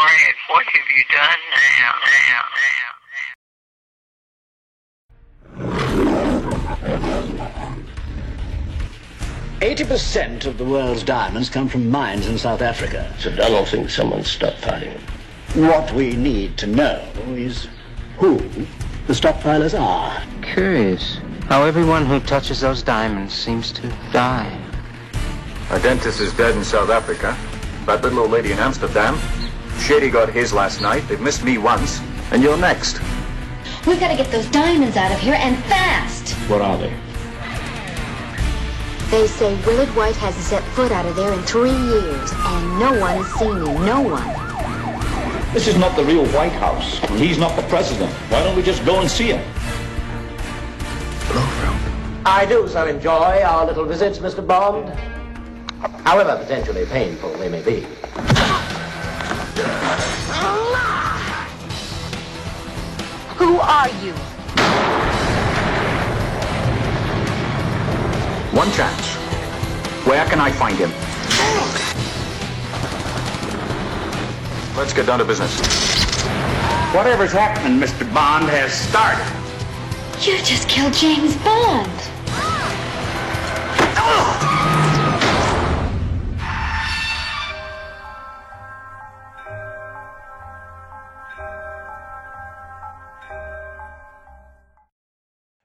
quiet. What have you done now? Now, Eighty percent of the world's diamonds come from mines in South Africa. So Donald thinks someone's stockpiling them. What we need to know is who the stockpilers are. Curious how everyone who touches those diamonds seems to die. A dentist is dead in South Africa. That little old lady in Amsterdam. Shady got his last night. They've missed me once. And you're next. We've gotta get those diamonds out of here and fast. What are they? They say Willard Whyte hasn't set foot out of there in three years, and no one has seen him. No one. This is not the real White House. He's not the president. Why don't we just go and see him? Hello, I do so enjoy our little visits, Mr. Bond. However potentially painful they may be. Who are you? One chance. Where can I find him? Let's get down to business. Whatever's happening, Mr. Bond, has started. You just killed James Bond.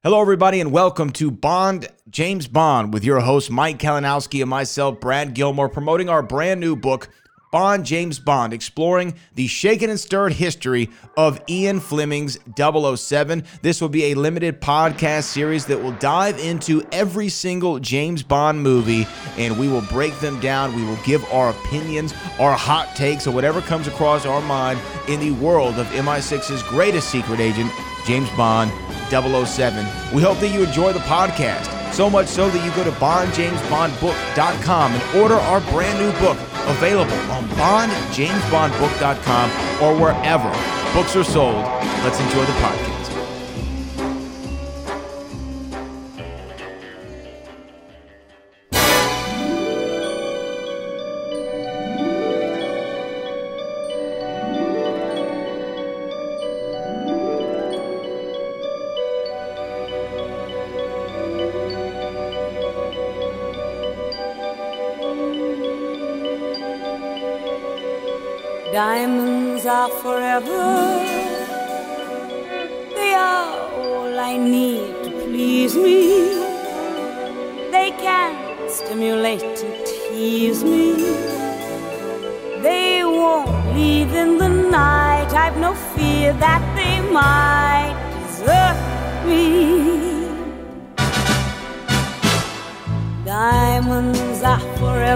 Hello, everybody, and welcome to Bond James Bond with your host, Mike Kalinowski, and myself, Brad Gilmore, promoting our brand new book, Bond James Bond, exploring the shaken and stirred history of Ian Fleming's 007. This will be a limited podcast series that will dive into every single James Bond movie and we will break them down. We will give our opinions, our hot takes, or whatever comes across our mind in the world of MI6's greatest secret agent, James Bond 007. We hope that you enjoy the podcast. So much so that you go to bondjamesbondbook.com and order our brand new book available on bondjamesbondbook.com or wherever books are sold. Let's enjoy the podcast.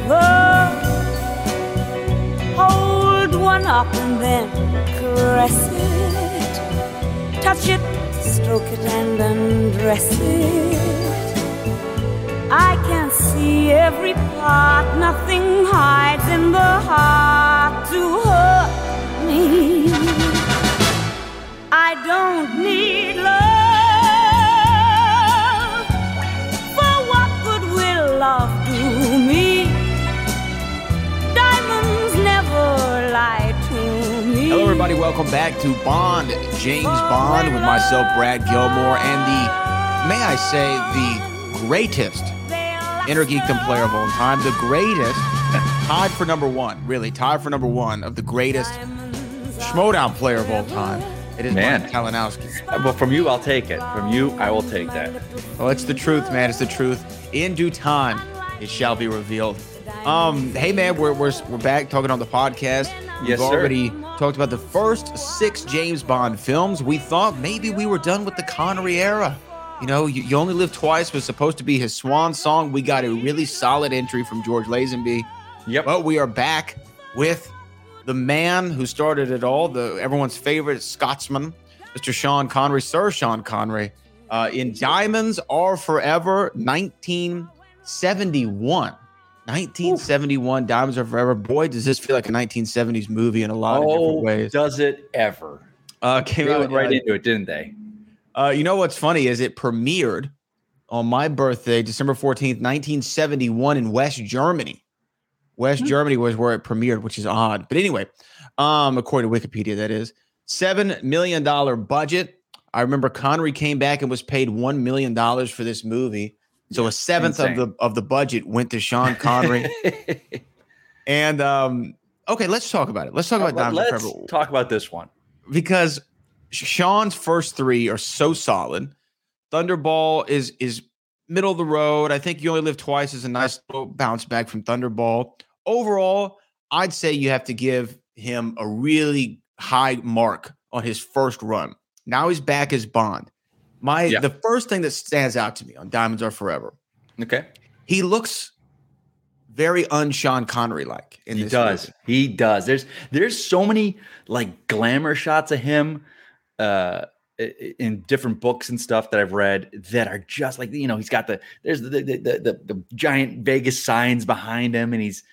Forever hold one up and then caress it. Touch it, stroke it, and undress it. I can see every part, nothing hides in the heart to hurt me. I don't need love. Everybody. Welcome back to Bond James Bond with myself, Brad Gilmore, and the, may I say, the greatest inner geekdom player of all time, the greatest, tied for number one, really, tied for number one of the greatest Schmoedown player of all time. It is Man. Mike Kalinowski. Well, from you, I'll take it. From you, I will take that. Well, it's the truth, man. It's the truth. In due time, it shall be revealed. Um, hey, man, we're, we're, we're back talking on the podcast. We've Yes, sir. Talked about the first six James Bond films. We thought maybe we were done with the Connery era. You know, you, you only live twice was supposed to be his swan song. We got a really solid entry from George Lazenby. Yep. But we are back with the man who started it all, the everyone's favorite Scotsman, Mr. Sean Connery, Sir Sean Connery, uh, in Diamonds Are Forever, 1971. 1971, Diamonds Are Forever. Boy, does this feel like a 1970s movie in a lot of oh, different ways. does it ever? Uh, came They out right uh, into it, didn't they? uh, you know what's funny is it premiered on my birthday, December 14th, 1971, in West Germany. West Germany was where it premiered, which is odd. But anyway, um, according to Wikipedia, that is seven million dollar budget. I remember Connery came back and was paid one million dollars for this movie. So a seventh of the of the budget went to Sean Connery. and um, okay, let's talk about it. Let's talk about Let- Let's talk about this one. because Sean's first three are so solid. Thunderball is is middle of the road. I think you only live twice is a nice little bounce back from Thunderball. Overall, I'd say you have to give him a really high mark on his first run. Now he's back as Bond. My Yeah. the first thing that stands out to me on Diamonds Are Forever, Okay. he looks very un-Sean Connery like in he does. movie. He does. There's there's so many like glamour shots of him uh in different books and stuff that I've read that are just like you know he's got the there's the the the, the, the giant Vegas signs behind him and he's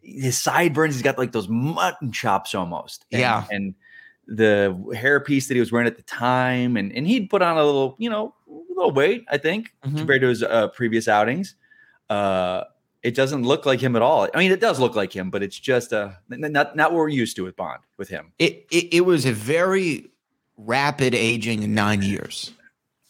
his sideburns he's got like those mutton chops almost and, Yeah. and the hairpiece that he was wearing at the time and and he'd put on a little you know a little weight I think Mhm. compared to his uh, previous outings uh it doesn't look like him at all. I mean, it does look like him, but it's just uh, not not what we're used to with Bond with him. it, it it was a very rapid aging in nine years,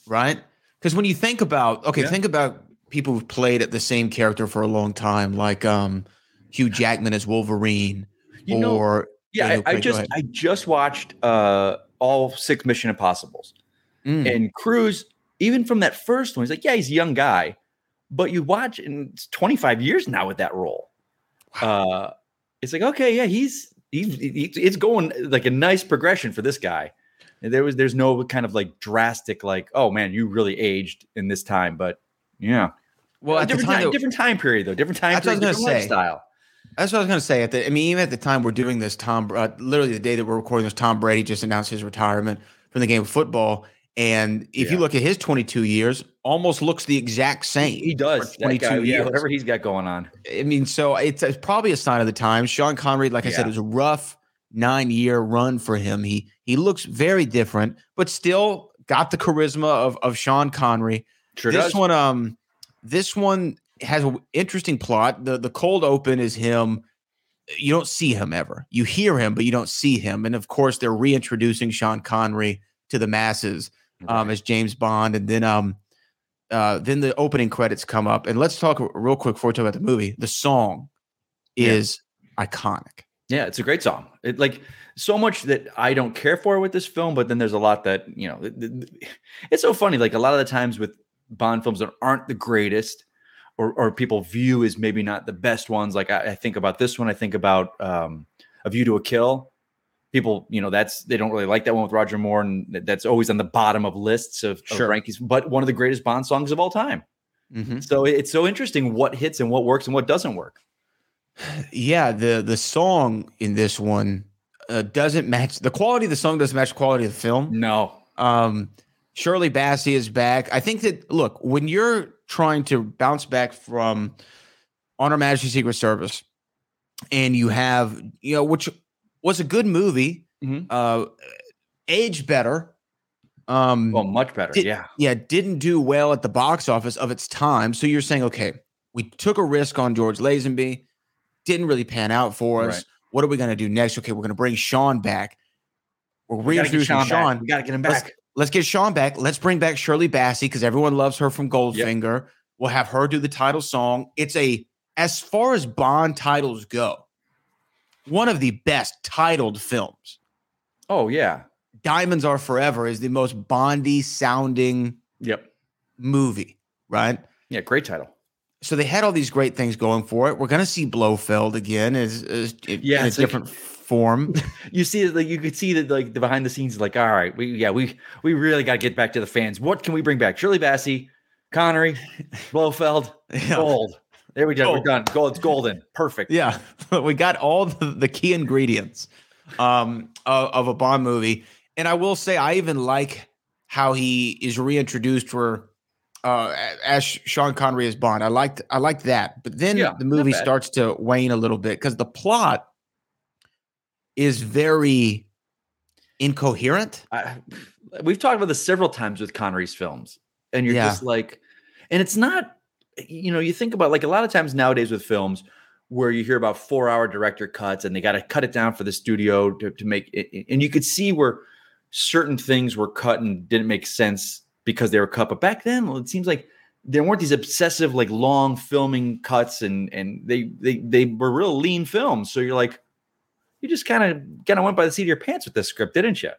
right? Because when you think about okay, Yeah. think about people who've played at the same character for a long time, like um Hugh Jackman as Wolverine, You know, Yeah, I, I just. I just watched uh all six Mission Impossibles, Mm. and Cruise. Even from that first one, he's like, yeah, he's a young guy, but you watch, and it's 25 years now with that role. Uh, it's like, okay, yeah, he's he's he- it's going like a nice progression for this guy. And there was there's no kind of like drastic like, oh man, you really aged in this time, but yeah. well, A at the different time, though- different time period though, different time I period, was different say. lifestyle. That's what I was going to say. At the, I mean, even at the time we're doing this, Tom, uh, literally the day that we're recording this, Tom Brady just announced his retirement from the game of football. And if you look at his 22 years, almost looks the exact same. He does. 22 guy, yeah, years. whatever he's got going on. I mean, so it's, it's probably a sign of the times. Sean Connery, like I said, it was a rough nine year run for him. He he looks very different, but still got the charisma of of Sean Connery. Sure this does. one, um, this one has an interesting plot. the The cold open is him. You don't see him ever. You hear him, but you don't see him. And of course, they're reintroducing Sean Connery to the masses um, as James Bond, and then um, uh, then the opening credits come up. And let's talk real quick before we talk about the movie. The song Yeah. is iconic. Yeah, it's a great song. It like so much that I don't care for with this film, but then there's a lot that you know. th- th- It's so funny. Like a lot of the times with Bond films that aren't the greatest, or or people view as maybe not the best ones. Like I, I think about this one. I think about um, A View to a Kill. People, you know, that's they don't really like that one with Roger Moore, and that's always on the bottom of lists of, of rankings. But one of the greatest Bond songs of all time. So it's so interesting what hits and what works and what doesn't work. Yeah, the the song in this one uh, doesn't match the quality of the song doesn't match the quality of the film. No. Um, Shirley Bassey is back. I think that look when you're trying to bounce back from Honor Her Majesty's Secret Service, and you have you know which was a good movie, Mhm. uh, aged better. Um, Well, much better. did- yeah. yeah, didn't do well at the box office of its time. So you're saying, okay, we took a risk on George Lazenby, didn't really pan out for us. Right. What are we going to do next? Okay, we're going to bring Sean back. We're reintroducing Sean Sean. We gotta get him back. Let's, get Sean back. Let's bring back Shirley Bassey because everyone loves her from Goldfinger. We'll have her do the title song. It's a, as far as Bond titles go, one of the best titled films. Oh yeah. Diamonds Are Forever is the most Bondy sounding Yep. movie, right? Yeah. Great title. So they had all these great things going for it. We're going to see Blofeld again as, as in a like- different form. You see, like you could see that, like the behind the scenes, like, all right, we yeah, we we really got to get back to the fans. What can we bring back? Shirley Bassey, Connery, Blofeld, Yeah. Gold. There we go. We're done. Gold. It's golden. Perfect. yeah, we got all the, the key ingredients um, of, of a Bond movie. And I will say, I even like how he is reintroduced for uh, as Sean Connery as Bond. I liked I liked that, but then Yeah, the movie starts to wane a little bit because the plot is very incoherent. I, we've talked about this several times with Connery's films, and you're Yeah. just like, and it's not, you know, you think about like a lot of times nowadays with films, where you hear about four hour director cuts and they got to cut it down for the studio to, to make it. And you could see where certain things were cut and didn't make sense because they were cut. But back then, well, it seems like there weren't these obsessive, like long filming cuts and, and they, they, they were real lean films. So you're like, you just kind of kind of went by the seat of your pants with this script, didn't you?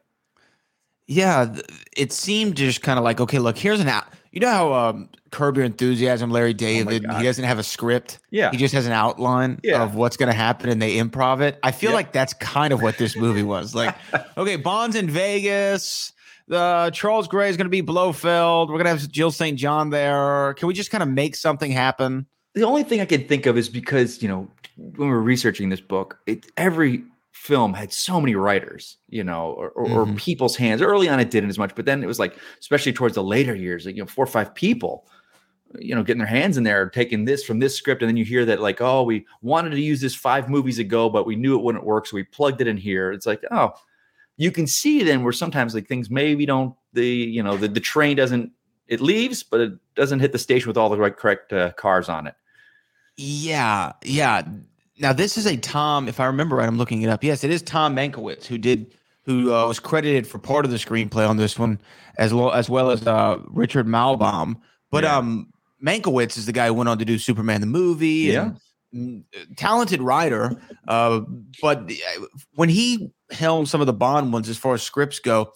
Yeah, it seemed just kind of like, okay, look, here's an out. You know how um, Curb Your Enthusiasm, Larry David, God. he doesn't have a script. Yeah. he just has an outline Yeah. of what's going to happen, and they improv it. I feel Yep. like that's kind of what this movie was. Like, okay, Bond's in Vegas. The Charles Gray is going to be Blofeld. We're going to have Jill St. John there. Can we just kind of make something happen? the only thing I can think of is because you know when we were researching this book, it, every film had so many writers, you know, or, or, or Mhm. people's hands. Early on, it didn't as much, but then it was like, especially towards the later years, like, you know, four or five people, you know, getting their hands in there, taking this from this script, and then you hear that like, oh, we wanted to use this five movies ago, but we knew it wouldn't work, so we plugged it in here. It's like, oh, you can see then where sometimes like things maybe don't the you know the, the train doesn't it leaves, but it doesn't hit the station with all the right correct uh, cars on it. Yeah, yeah. Now this is a Tom, if I remember right, I'm looking it up. Yes, it is Tom Mankiewicz who did who uh, was credited for part of the screenplay on this one, as well as well as uh, Richard Maibaum. But Yeah. um, Mankiewicz is the guy who went on to do Superman the movie. and, mm, talented writer. Uh, but when he helmed some of the Bond ones, as far as scripts go,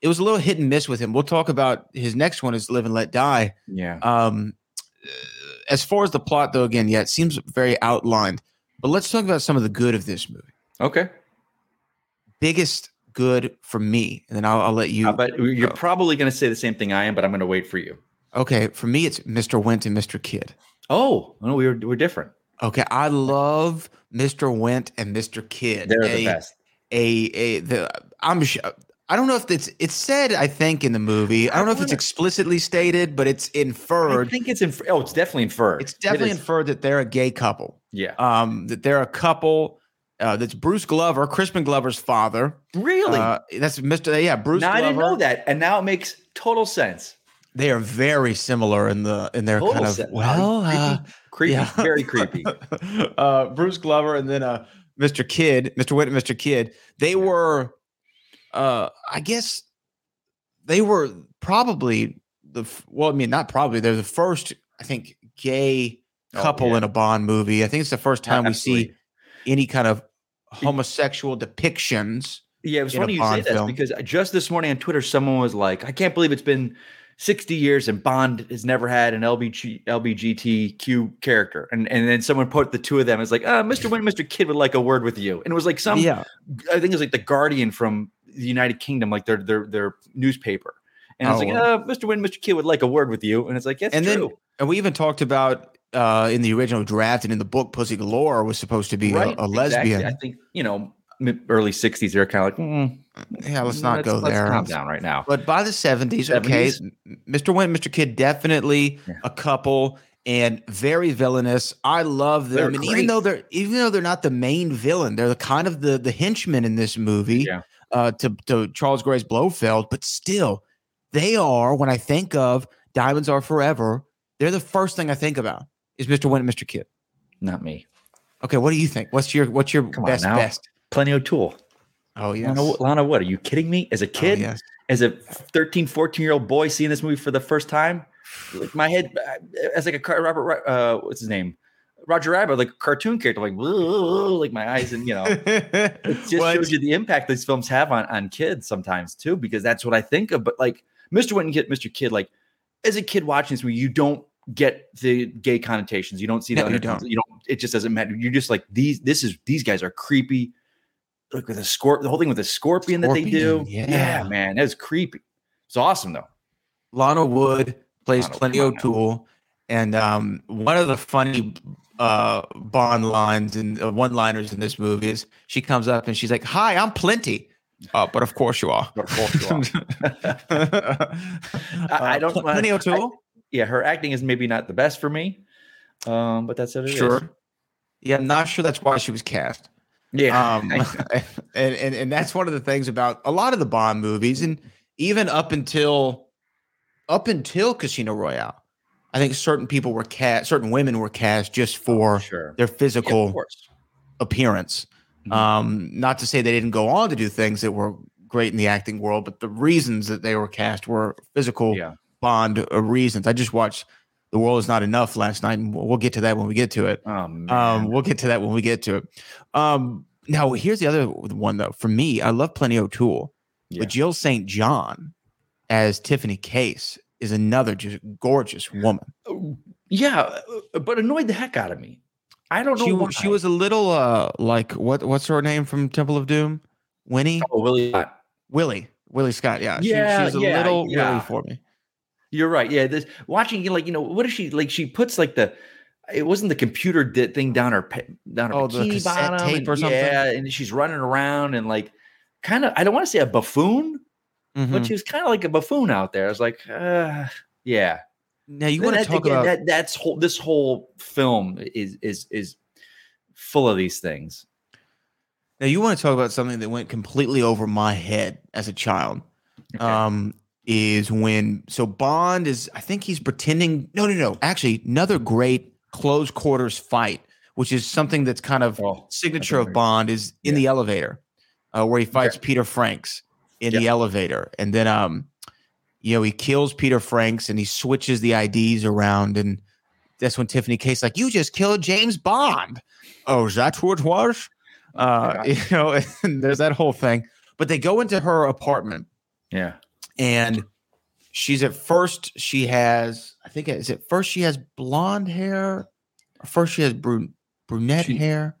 it was a little hit and miss with him. We'll talk about his next one is Live and Let Die. Yeah. Um, as far as the plot, though, again, yeah, it seems very outlined. But let's talk about some of the good of this movie. Okay. Biggest good for me, and then I'll, I'll let you. But you're go. probably going to say the same thing I am, but I'm going to wait for you. okay, for me, it's Mr. Wint and Mr. Kidd. Oh, no, we were, we're different. Okay, I love Mr. Wint and Mr. Kidd. They're a, the best. A a the I'm I don't know if it's it's said. I think in the movie. I don't know if it's explicitly stated, but it's inferred. I think it's inf- oh, it's definitely inferred. It's definitely It inferred that they're a gay couple. Yeah. Um, that they're a couple. Uh, that's Bruce Glover, Crispin Glover's father. really? Uh, that's Mr. Yeah, Bruce now I didn't know that, and now it makes total sense. They are very similar in the in their Total kind of sense. well, uh, creepy, yeah. very creepy. uh, Bruce Glover and then uh, Mr. Kidd, Mr. Wint and Mr. Kidd. They were, uh, I guess, they were probably the well. I mean, not probably. They're the first, I think, gay Oh, couple yeah. in a Bond movie. I think it's the first time we see any kind of homosexual depictions. Yeah, it was funny you say that because just this morning on Twitter, someone was like, "I can't believe it's been 60 years and Bond has never had an LBG, LBGTQ character." And and then someone put the two of them as like, uh, "Mr. Wint, Mr. Kidd would like a word with you," and it was like some, yeah, I think it was like the Guardian from the United Kingdom, like their their their newspaper. And it's Oh, like, wow. uh, Mr. Wint, Mr. Kidd would like a word with you, and it's like, "Yes, and true." then and we even talked about uh, in the original draft and in the book, Pussy Galore was supposed to be a- right, a, exactly. lesbian. I think you know, early 60s, they're kind of like, mm, Yeah, let's not go let's there. calm down right now. But by the 70s, okay, 70s? m- Mr. Wint, Mr. Kidd, definitely Yeah. a couple and very villainous. I love them. They're and great. even though they're even though they're not the main villain, they're the kind of the the henchmen in this movie Yeah. uh, to, to Charles Gray's Blofeld, but still, they are, when I think of Diamonds Are Forever, they're the first thing I think about is Mr. Wint and Mr. Kidd. Not me. Okay, what do you think? What's your what's your Come best best? Plenty O'Toole. Oh yeah, Lana, Lana Wood, are you kidding me? As a Oh, kid, yes. As a 13, 14 year old boy seeing this movie for the first time, like my head, uh, as like a car, Robert, uh, what's his name? Roger Rabbit, like a cartoon character, like, like my eyes, and you know, it just What? shows you the impact these films have on, on kids sometimes too, because that's what I think of. But like Mr. Wint and Get Mr. Kidd, like as a kid watching this movie, you don't get the gay connotations. You don't see the No, you don't. You don't. It just doesn't matter. You're just like these. This is these guys are creepy. Like with a scorp, the whole thing with the scorpion, that they do. Scorpion, yeah. man, that was creepy. It's awesome though. Lana Wood plays Lana, Plenty. O'Toole, and um, one of the funny uh, Bond lines and uh, one-liners in this movie is she comes up and she's like, "Hi, I'm Plenty." Uh, but of course you are. But of course you are. I, I don't. Uh, Plenty I- O'Toole. yeah, her acting is maybe not the best for me, um, but that's what it is. Sure. Yeah, I'm not sure that's why she was cast. Yeah. Um, and, and and that's one of the things about a lot of the Bond movies, and even up until up until Casino Royale, I think certain people were cast, certain women were cast just for Oh, sure. their physical course. appearance. Mhm. Um, not to say they didn't go on to do things that were great in the acting world, but the reasons that they were cast were physical Yeah. Bond uh, reasons. I just watched The World Is Not Enough last night, and we'll we'll get to that when we get to it. Oh. Um, we'll get to that when we get to it. Um, now here's the other one though. For me, I love Plenty O'Toole, Yeah. but Jill St. John as Tiffany Case is another just gorgeous woman. yeah, uh, but annoyed the heck out of me. I don't know. She why. she was a little uh like what what's her name from Temple of Doom? Winnie Oh, Willie. Willie Willie Scott. Yeah, she, Yeah, she was a yeah, little yeah. Willie for me. You're right. Yeah, this watching you like you know what is she like? She puts like the it wasn't the computer di- thing down her down her Oh, the bikini cassette bottom tape and- or something? Yeah, and she's running around and like kind of I don't want to say a buffoon, Mhm. but she was kind of like a buffoon out there. I was like, uh, yeah. Now you want to talk again, about that? That's whole. This whole film is is is full of these things. now you want to talk about something that went completely over my head as a child. Okay. um, is when so Bond is I think he's pretending no no no actually another great close quarters fight which is something that's kind of Oh, signature of Bond is in Yeah. the elevator uh, where he fights Peter Franks in the elevator. And then um you know he kills Peter Franks and he switches the IDs around and that's when Tiffany Case like you just killed James Bond. Oh is that who it was? Uh you know and there's that whole thing. But they go into her apartment. Yeah. And she's at first she has I think is it first she has blonde hair or first she has brun- brunette She- hair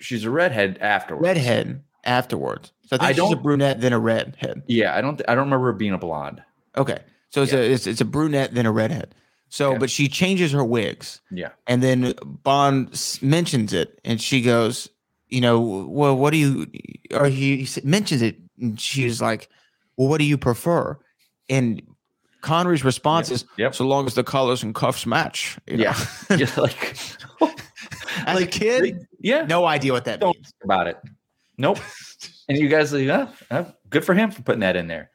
She's a redhead afterwards. redhead afterwards so I think I she's a brunette then a redhead Yeah, I don't. I don't remember being a blonde. okay so it's Yeah. a it's, it's a brunette then a redhead so Okay. but she changes her wigs Yeah. and then Bond mentions it and she goes you know well what do you or he, he mentions it and she's like well what do you prefer and Connery's response Yep. is Yep. so long as the colors and cuffs match you know? Yeah. Just like as a kid yeah. no idea what that Don't means about it. Nope. and you guys like, yeah, uh, good for him for putting that in there.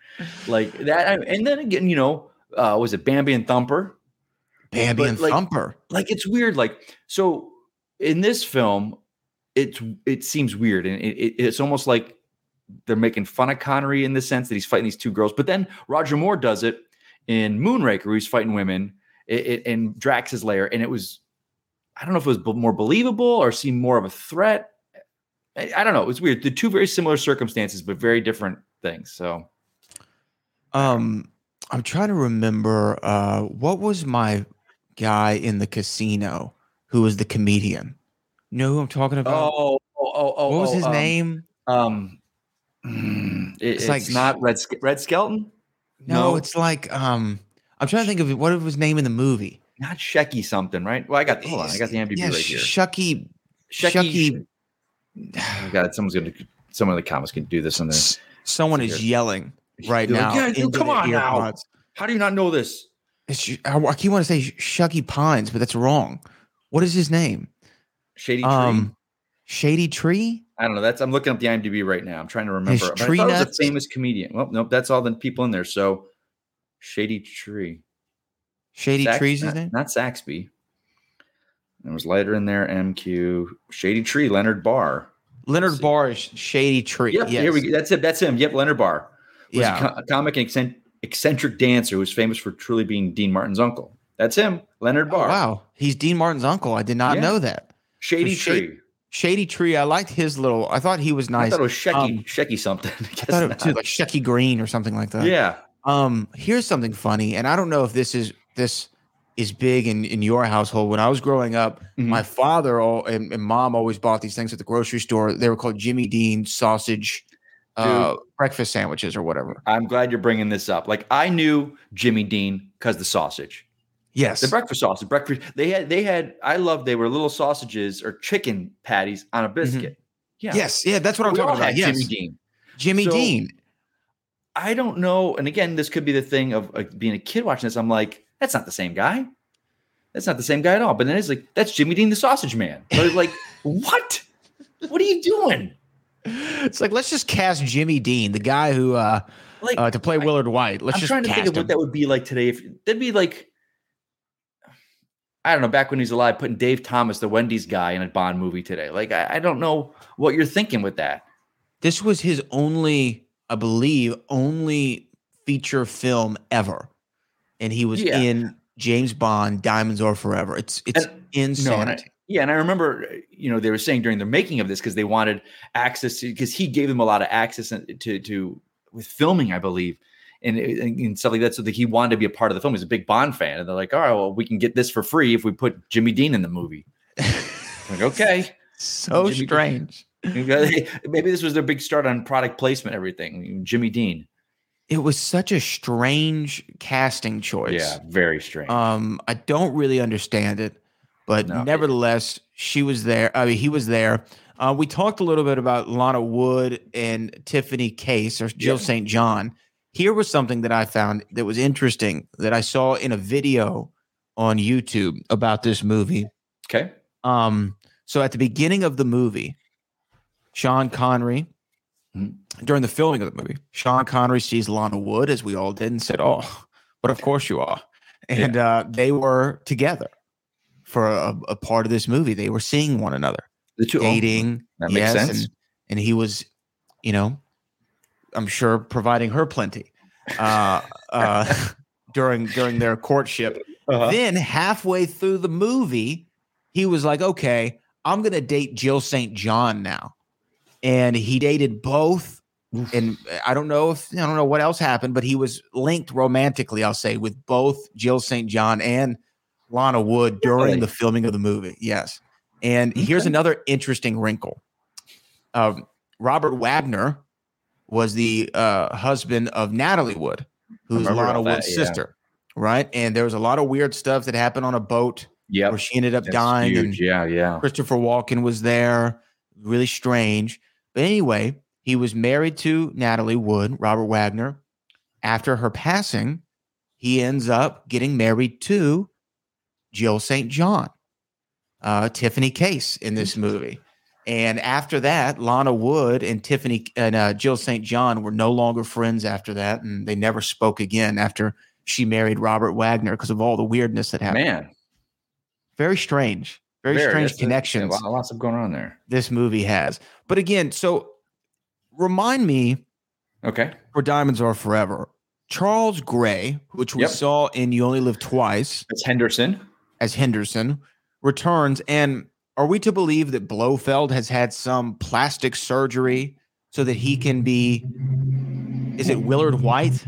Like that. And then again, you know, uh, was it Bambi and Thumper? Bambi But, and like, Thumper Like it's weird. Like so in this film, it's it seems weird, and it, it, it's almost like they're making fun of Connery in the sense that he's fighting these two girls. But then Roger Moore does it in Moonraker, where he's fighting women i- i- in Drax's lair, and it was I don't know if it was more believable or seemed more of a threat. I, I don't know. It was weird. The two very similar circumstances, but very different things. So um I'm trying to remember uh what was my guy in the casino who was the comedian you know who I'm talking about oh oh oh, oh what was oh, his um, name Um, mm, it- It's it's, like- not Red Red Skelton. no, no. it's like um I'm trying to think of what was his name in the movie not Shecky something, right? Well, I got hold on, I got the IMDb yeah, right here. Shucky Shecky. Oh God, someone's gonna. Someone in the comments can do this on this. Someone is here. yelling right They're now like, yeah, come on now. earpods. How do you not know this? It's, I, I keep want to say Shucky Pines, but that's wrong. What is his name? Shady Tree. Um, Shady Tree. I don't know. That's I'm looking up the IMDb right now. I'm trying to remember. But I thought it was a famous comedian. Well, nope. That's all the people in there. So, Shady Tree. Shady Sax- Tree's his not, name. Not Saxby. There was lighter in there. MQ. Shady Tree. Leonard Barr. Leonard. Barr is Shady Tree. Yep. yes. Here we go. That's it. That's him. Yep. Leonard Barr. Was Yeah. a, co- a comic and eccentric, dancer who was famous for truly being Dean Martin's uncle. That's him. Leonard Oh, Barr. wow, he's Dean Martin's uncle. I did not Yeah. know that. Shady So Shady- Tree. Shady Tree. I liked his little. I thought he was nice. I thought it was Shecky, Um, Shecky something. I I thought it was too, like Shecky Green or something like that. yeah. Um, here's something funny, and I don't know if this is this is big in in your household. When I was growing up, Mhm. my father al- and, and mom always bought these things at the grocery store. They were called Jimmy Dean sausage uh, breakfast sandwiches or whatever. I'm glad you're bringing this up. Like I knew Jimmy Dean because the sausage, Yes, the breakfast sausage, breakfast. They had, they had. I love. They were little sausages or chicken patties on a biscuit. Yeah. Mm-hmm. yes, yeah. That's what I'm We talking about. Yes, Jimmy Dean. Jimmy So- Dean. I don't know. And again, this could be the thing of uh, being a kid watching this. I'm like, that's not the same guy. That's not the same guy at all. But then it's like, that's Jimmy Dean, the sausage man. But like, what? What are you doing? It's like let's just cast Jimmy Dean, the guy who uh, Like, uh to play Willard Whyte. Let's I'm just trying to think of him. what that would be like today. If that'd be like, I don't know, back when he's alive, putting Dave Thomas, the Wendy's guy, in a Bond movie today. Like, I, I don't know what you're thinking with that. This was his only, I believe, only feature film ever, and he was Yeah. in James Bond: Diamonds Are Forever. It's it's No, and insanity. I- yeah, and I remember, you know, they were saying during the making of this because they wanted access to because he gave them a lot of access to to with filming, I believe, and, and stuff like that. So that he wanted to be a part of the film. He's a big Bond fan, and they're like, "All right, well, we can get this for free if we put Jimmy Dean in the movie." like, okay, so Jimmy- strange. Maybe this was their big start on product placement, everything. Jimmy Dean, It was such a strange casting choice. yeah, very strange. Um, I don't really understand it, but No. nevertheless, she was there. I mean, he was there. Uh, we talked a little bit about Lana Wood and Tiffany Case or Jill Yeah. St. John. Here was something that I found that was interesting that I saw in a video on YouTube about this movie. okay, Um, so at the beginning of the movie, Sean Connery, Mhm. during the filming of the movie, Sean Connery sees Lana Wood, as we all did, and said, "Oh, but of course you are." And uh, they were together for a, a part of this movie. They were seeing one another, the two dating. that makes yes, sense. And, and he was, you know, I'm sure providing her plenty uh, uh, during during their courtship. Uh-huh. Then halfway through the movie, he was like, "Okay, I'm gonna date Jill St. John now," and he dated both. And I don't know if I don't know what else happened, but he was linked romantically, I'll say, with both Jill St. John and Lana Wood during Really? the filming of the movie. Yes. And here's another interesting wrinkle. Um, Robert Wagner was the uh, husband of Natalie Wood, who's Lana Wood's yeah. sister, right? And there was a lot of weird stuff that happened on a boat where she ended up That's dying. huge. And Yeah, yeah. Christopher Walken was there. Really strange. But anyway, he was married to Natalie Wood, Robert Wagner. After her passing, he ends up getting married to Jill St. John, uh, Tiffany Case in this movie. And after that, Lana Wood and Tiffany and uh, Jill St. John were no longer friends after that. And they never spoke again after she married Robert Wagner because of all the weirdness that happened. Man, Very strange. Very, very- strange that's a- connections yeah, lots of going on there. this movie has. But again, so remind me Okay. for Diamonds Are Forever, Charles Gray, which we Yep. saw in You Only Live Twice as Henderson. as Henderson, returns. And are we to believe that Blofeld has had some plastic surgery so that he can be? Is it Willard Whyte?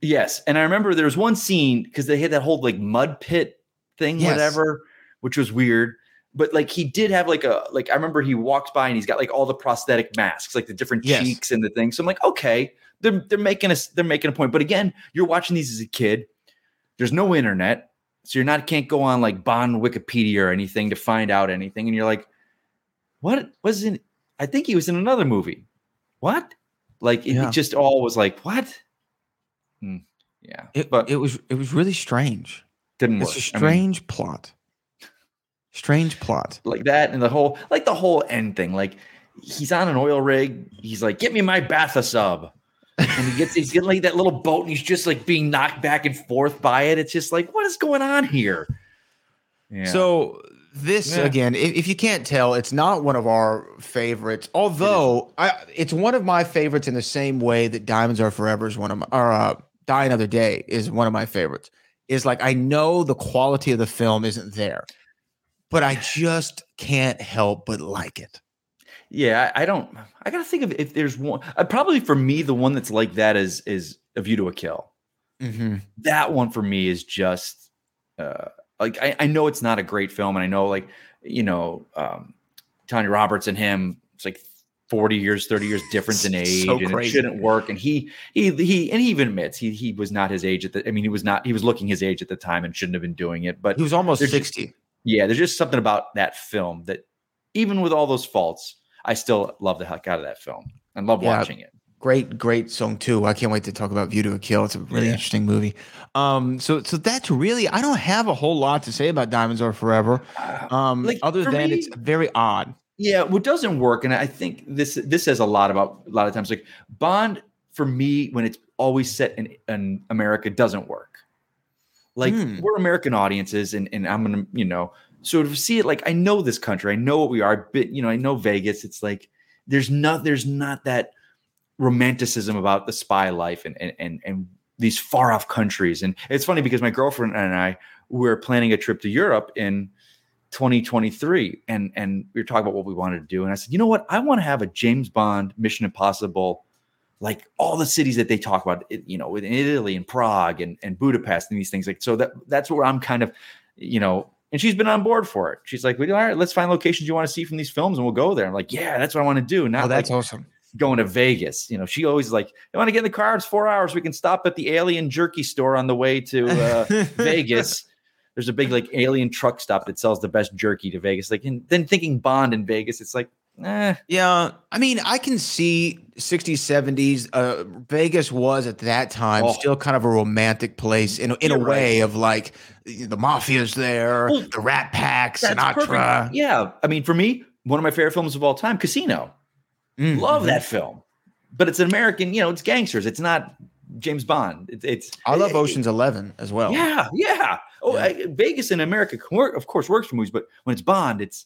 Yes, and I remember there was one scene because they had that whole like mud pit thing, Yes. whatever, which was weird. But like he did have like a like I remember he walked by and he's got like all the prosthetic masks, like the different Yes. cheeks and the thing. So I'm like, okay, they're they're making us they're making a point. But again, you're watching these as a kid. There's no internet, so you're not can't go on like Bond Wikipedia or anything to find out anything. And you're like, what was in? I think he was in another movie. What? Like it, Yeah. it just all was like what? Hmm, yeah, It, but it was it was really strange. didn't It's work. a I mean, strange plot. Strange plot. like that and the whole like the whole end thing. Like he's on an oil rig. He's like, "Get me my bathosub," and he gets he's getting like that little boat, and he's just like being knocked back and forth by it. It's just like, what is going on here? Yeah. So this Yeah. again, if, if you can't tell, it's not one of our favorites. Although I, it's one of my favorites in the same way that Diamonds Are Forever is one of my, or uh, Die Another Day is one of my favorites. Is like I know the quality of the film isn't there, but I just can't help but like it. Yeah, I, I don't. I gotta think of if there's one. Uh, probably for me, the one that's like that is is A View to a Kill. Mm-hmm. that one for me is just uh like I, I know it's not a great film and I know like you know um Tanya Roberts and him it's like 40 years 30 years difference in age So and it shouldn't work and he he he and he even admits he he was not his age at the I mean he was not he was looking his age at the time and shouldn't have been doing it but He was almost There's just- sixty. yeah there's just something about that film that even with all those faults I still love the heck out of that film and love Yeah. watching it Great, great song too. I can't wait to talk about View to a Kill. It's a really Yeah. interesting movie. Um, so so that's really I don't have a whole lot to say about Diamonds Are Forever. Um, Like, other than me- it's very odd. Yeah, what doesn't work, and I think this this says a lot about a lot of times. Like Bond, for me, when it's always set in, in America, doesn't work. Like Hmm. we're American audiences, and and I'm gonna you know sort to see it like I know this country, I know what we are, but you know I know Vegas. It's like there's not there's not that romanticism about the spy life and and and, and these far off countries. And it's funny because my girlfriend and I were planning a trip to Europe in 2023 and and we were talking about what we wanted to do and I said, "You know what? I want to have a James Bond Mission Impossible like all the cities that they talk about, you know, in Italy and Prague and, and Budapest and these things like so that that's where I'm kind of, you know, and she's been on board for it. She's like, well, all right, let's find locations you want to see from these films and we'll go there. I'm like, yeah, that's what I want to do. Not Oh, that's like awesome. going to Vegas. You know, she always like, I want to get in the car. It's four hours. We can stop at the alien jerky store on the way to uh, Vegas. There's a big like alien truck stop that sells the best jerky to Vegas. Like, and then thinking Bond in Vegas, it's like, eh, Yeah, I mean, I can see 60s, 70s. Uh, Vegas was at that time Oh. still kind of a romantic place in, in a way of like the mafia's there, Well, the Rat Pack, Sinatra. perfect. Yeah. I mean, for me, one of my favorite films of all time, Casino. Mm, Love that film. But it's an American, you know, it's gangsters. It's not James Bond. It's, it's I love it- Ocean's Eleven as well. Yeah, yeah. Oh, Yeah. I, Vegas in America, of course, works for movies, but when it's Bond, it's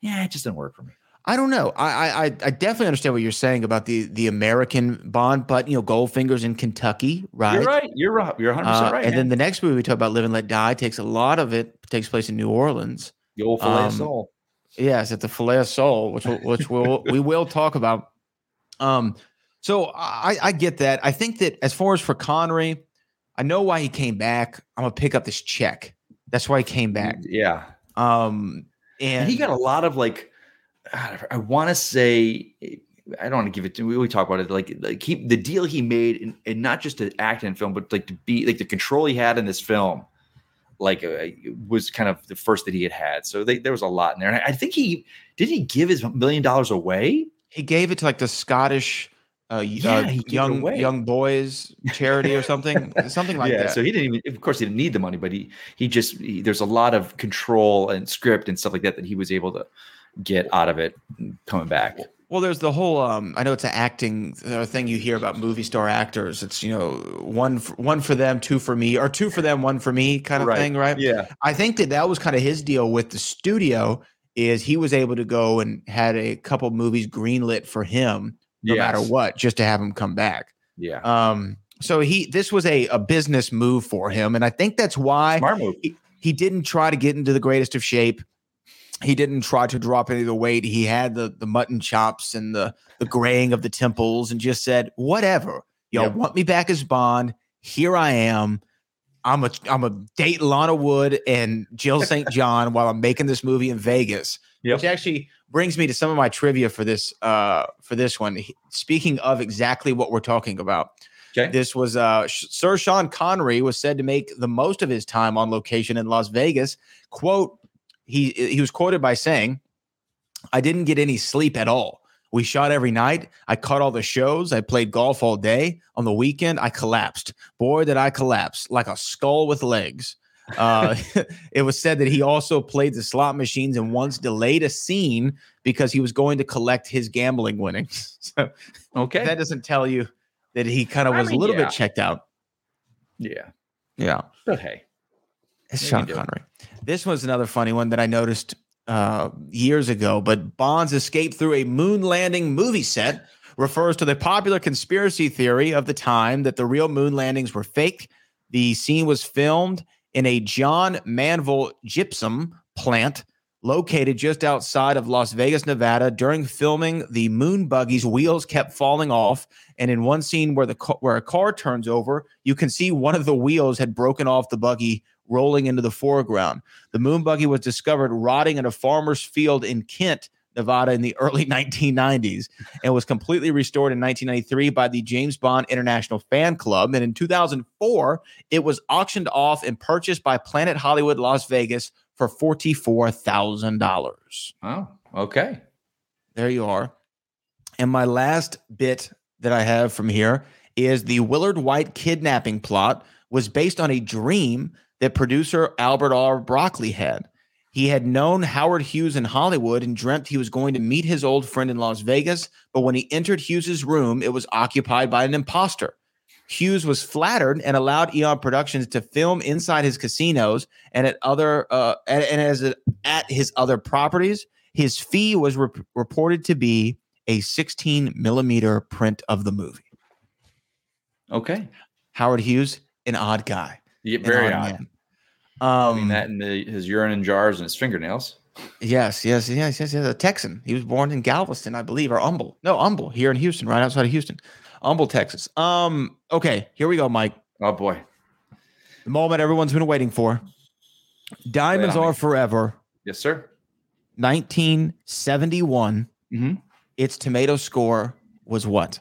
yeah, it just doesn't work for me. I don't know. I, I I definitely understand what you're saying about the the American Bond, but you know, Goldfinger's in Kentucky, right? You're right. You're right. You're 100 percent Uh, right. and then the next movie we talk about, Live and Let Die, takes a lot of it takes place in New Orleans. the old filet um, of soul. Yes, at the Filet of Soul, which we'll, which we'll, we will talk about. Um, so I, I get that. I think that as far as for Connery, I know why he came back. I'm gonna pick up this check. That's why he came back. Yeah. Um, and, and he got a lot of like I want to say I don't want to give it to we, we talk about it like like he the deal he made and, and not just to act in film but like to be like the control he had in this film like uh, was kind of the first that he had had. So they, there was a lot in there and I, I think he did he give his million dollars away? He gave it to like the Scottish uh, Yeah, uh, gave it young young boys charity or something, something like yeah that. so he didn't even of course he didn't need the money but he he just he, there's a lot of control and script and stuff like that that he was able to get out of it coming back Well, there's the whole. Um, I know it's an acting thing you hear about movie star actors. It's you know one for, one for them, two for me, or two for them, one for me, kind of Right. thing, right? yeah I think that that was kind of his deal with the studio. Is he was able to go and had a couple movies greenlit for him, no matter what, just to have him come back. yeah Um, so he this was a a business move for him, and I think that's why he, he didn't try to get into the greatest of shape. He didn't try to drop any of the weight. He had the the mutton chops and the the graying of the temples, and just said, "Whatever, y'all Yep. want me back as Bond? Here I am. I'm a I'm a date Lana Wood and Jill St. John while I'm making this movie in Vegas." Yep. Which actually brings me to some of my trivia for this uh for this one. Speaking of exactly what we're talking about, okay this was uh, Sir Sean Connery was said to make the most of his time on location in Las Vegas. Quote: He he was quoted by saying, "I didn't get any sleep at all. We shot every night. I caught all the shows. I played golf all day. On the weekend, I collapsed. Boy, did I collapse like a skull with legs." Uh, it was said that he also played the slot machines and once delayed a scene because he was going to collect his gambling winnings. So okay that doesn't tell you that he kind of I was mean, a little yeah. bit checked out. yeah Yeah, but hey it's Sean. Connery. This was another funny one that I noticed uh, years ago. But Bond's escape through a moon landing movie set refers to the popular conspiracy theory of the time that the real moon landings were fake. The scene was filmed in a John Manville gypsum plant located just outside of Las Vegas, Nevada. During filming, the moon buggy's wheels kept falling off, and in one scene where the ca- where a car turns over, you can see one of the wheels had broken off the buggy, rolling into the foreground. The moon buggy was discovered rotting in a farmer's field in Kent. Nevada in the early 1990s and was completely restored in 1993 by the James Bond International Fan Club. And in 2004, it was auctioned off and purchased by Planet Hollywood Las Vegas for $44,000. oh okay There you are. And my last bit that I have from here is the Willard Whyte kidnapping plot was based on a dream that producer Albert R. Broccoli had. He had known Howard Hughes in Hollywood and dreamt he was going to meet his old friend in Las Vegas, but when he entered Hughes's room, it was occupied by an imposter. Hughes was flattered and allowed Eon Productions to film inside his casinos and at other uh, and, and as a, at his other properties. His fee was rep- reported to be a 16 millimeter print of the movie. Okay. Howard Hughes, an odd guy. Yeah, very odd. Um, Between that and the, his urine in jars and his fingernails. Yes, yes, yes, yes, yes. A Texan. He was born in Galveston, I believe, or Humble. No, Humble, here in Houston, right outside of Houston. Humble, Texas. Um, okay, here we go, Mike. Oh boy. The moment everyone's been waiting for. Diamonds on me. are forever. Yes, sir. 1971. Mhm. Its tomato score was what?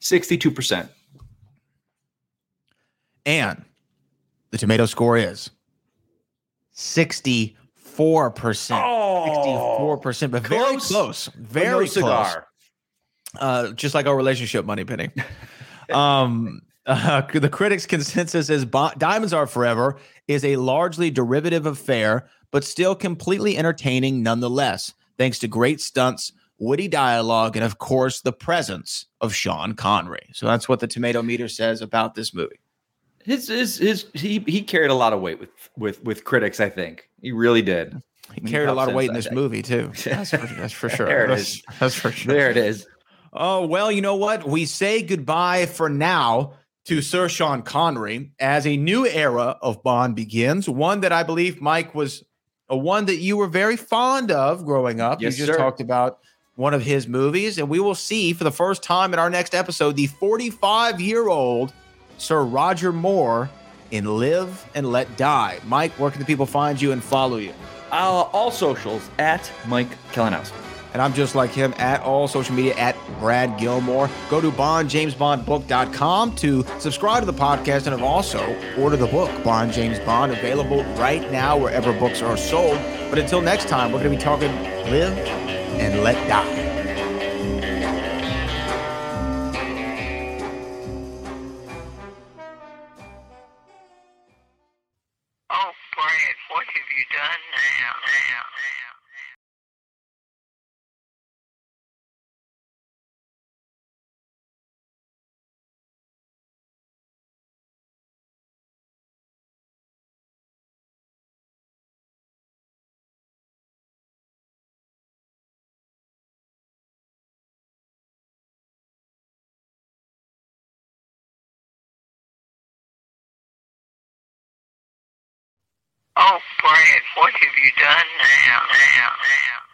Sixty-two percent. And the tomato score is 64%. 64%, but very close, close. Very no close. cigar. Uh, just like our relationship, Moneypenny. um, uh, the critics' consensus is Bo- Diamonds Are Forever is a largely derivative affair, but still completely entertaining nonetheless, thanks to great stunts, witty dialogue, and of course, the presence of Sean Connery. So that's what the tomato meter says about this movie. His his his he he carried a lot of weight with with with critics. I think he really did. He carried a lot of weight in this movie too. That's for, that's for sure. There it that's, is. That's for sure. There it is. Oh, well, you know what? We say goodbye for now to Sir Sean Connery as a new era of Bond begins. One that I believe, Mike, was a one that you were very fond of growing up. Yes, you just sir. talked about one of his movies, and we will see for the first time in our next episode the 45 year old Sir Roger Moore in Live and Let Die. Mike, where can the people find you and follow you? Uh, all socials at Mike Kalinowski. And I'm just like him at all social media at Brad Gilmore. Go to bondjamesbondbook.com to subscribe to the podcast and have also order the book, Bond James Bond, available right now wherever books are sold. But until next time, we're going to be talking Live and Let Die. Brad, what have you done now? Now, now.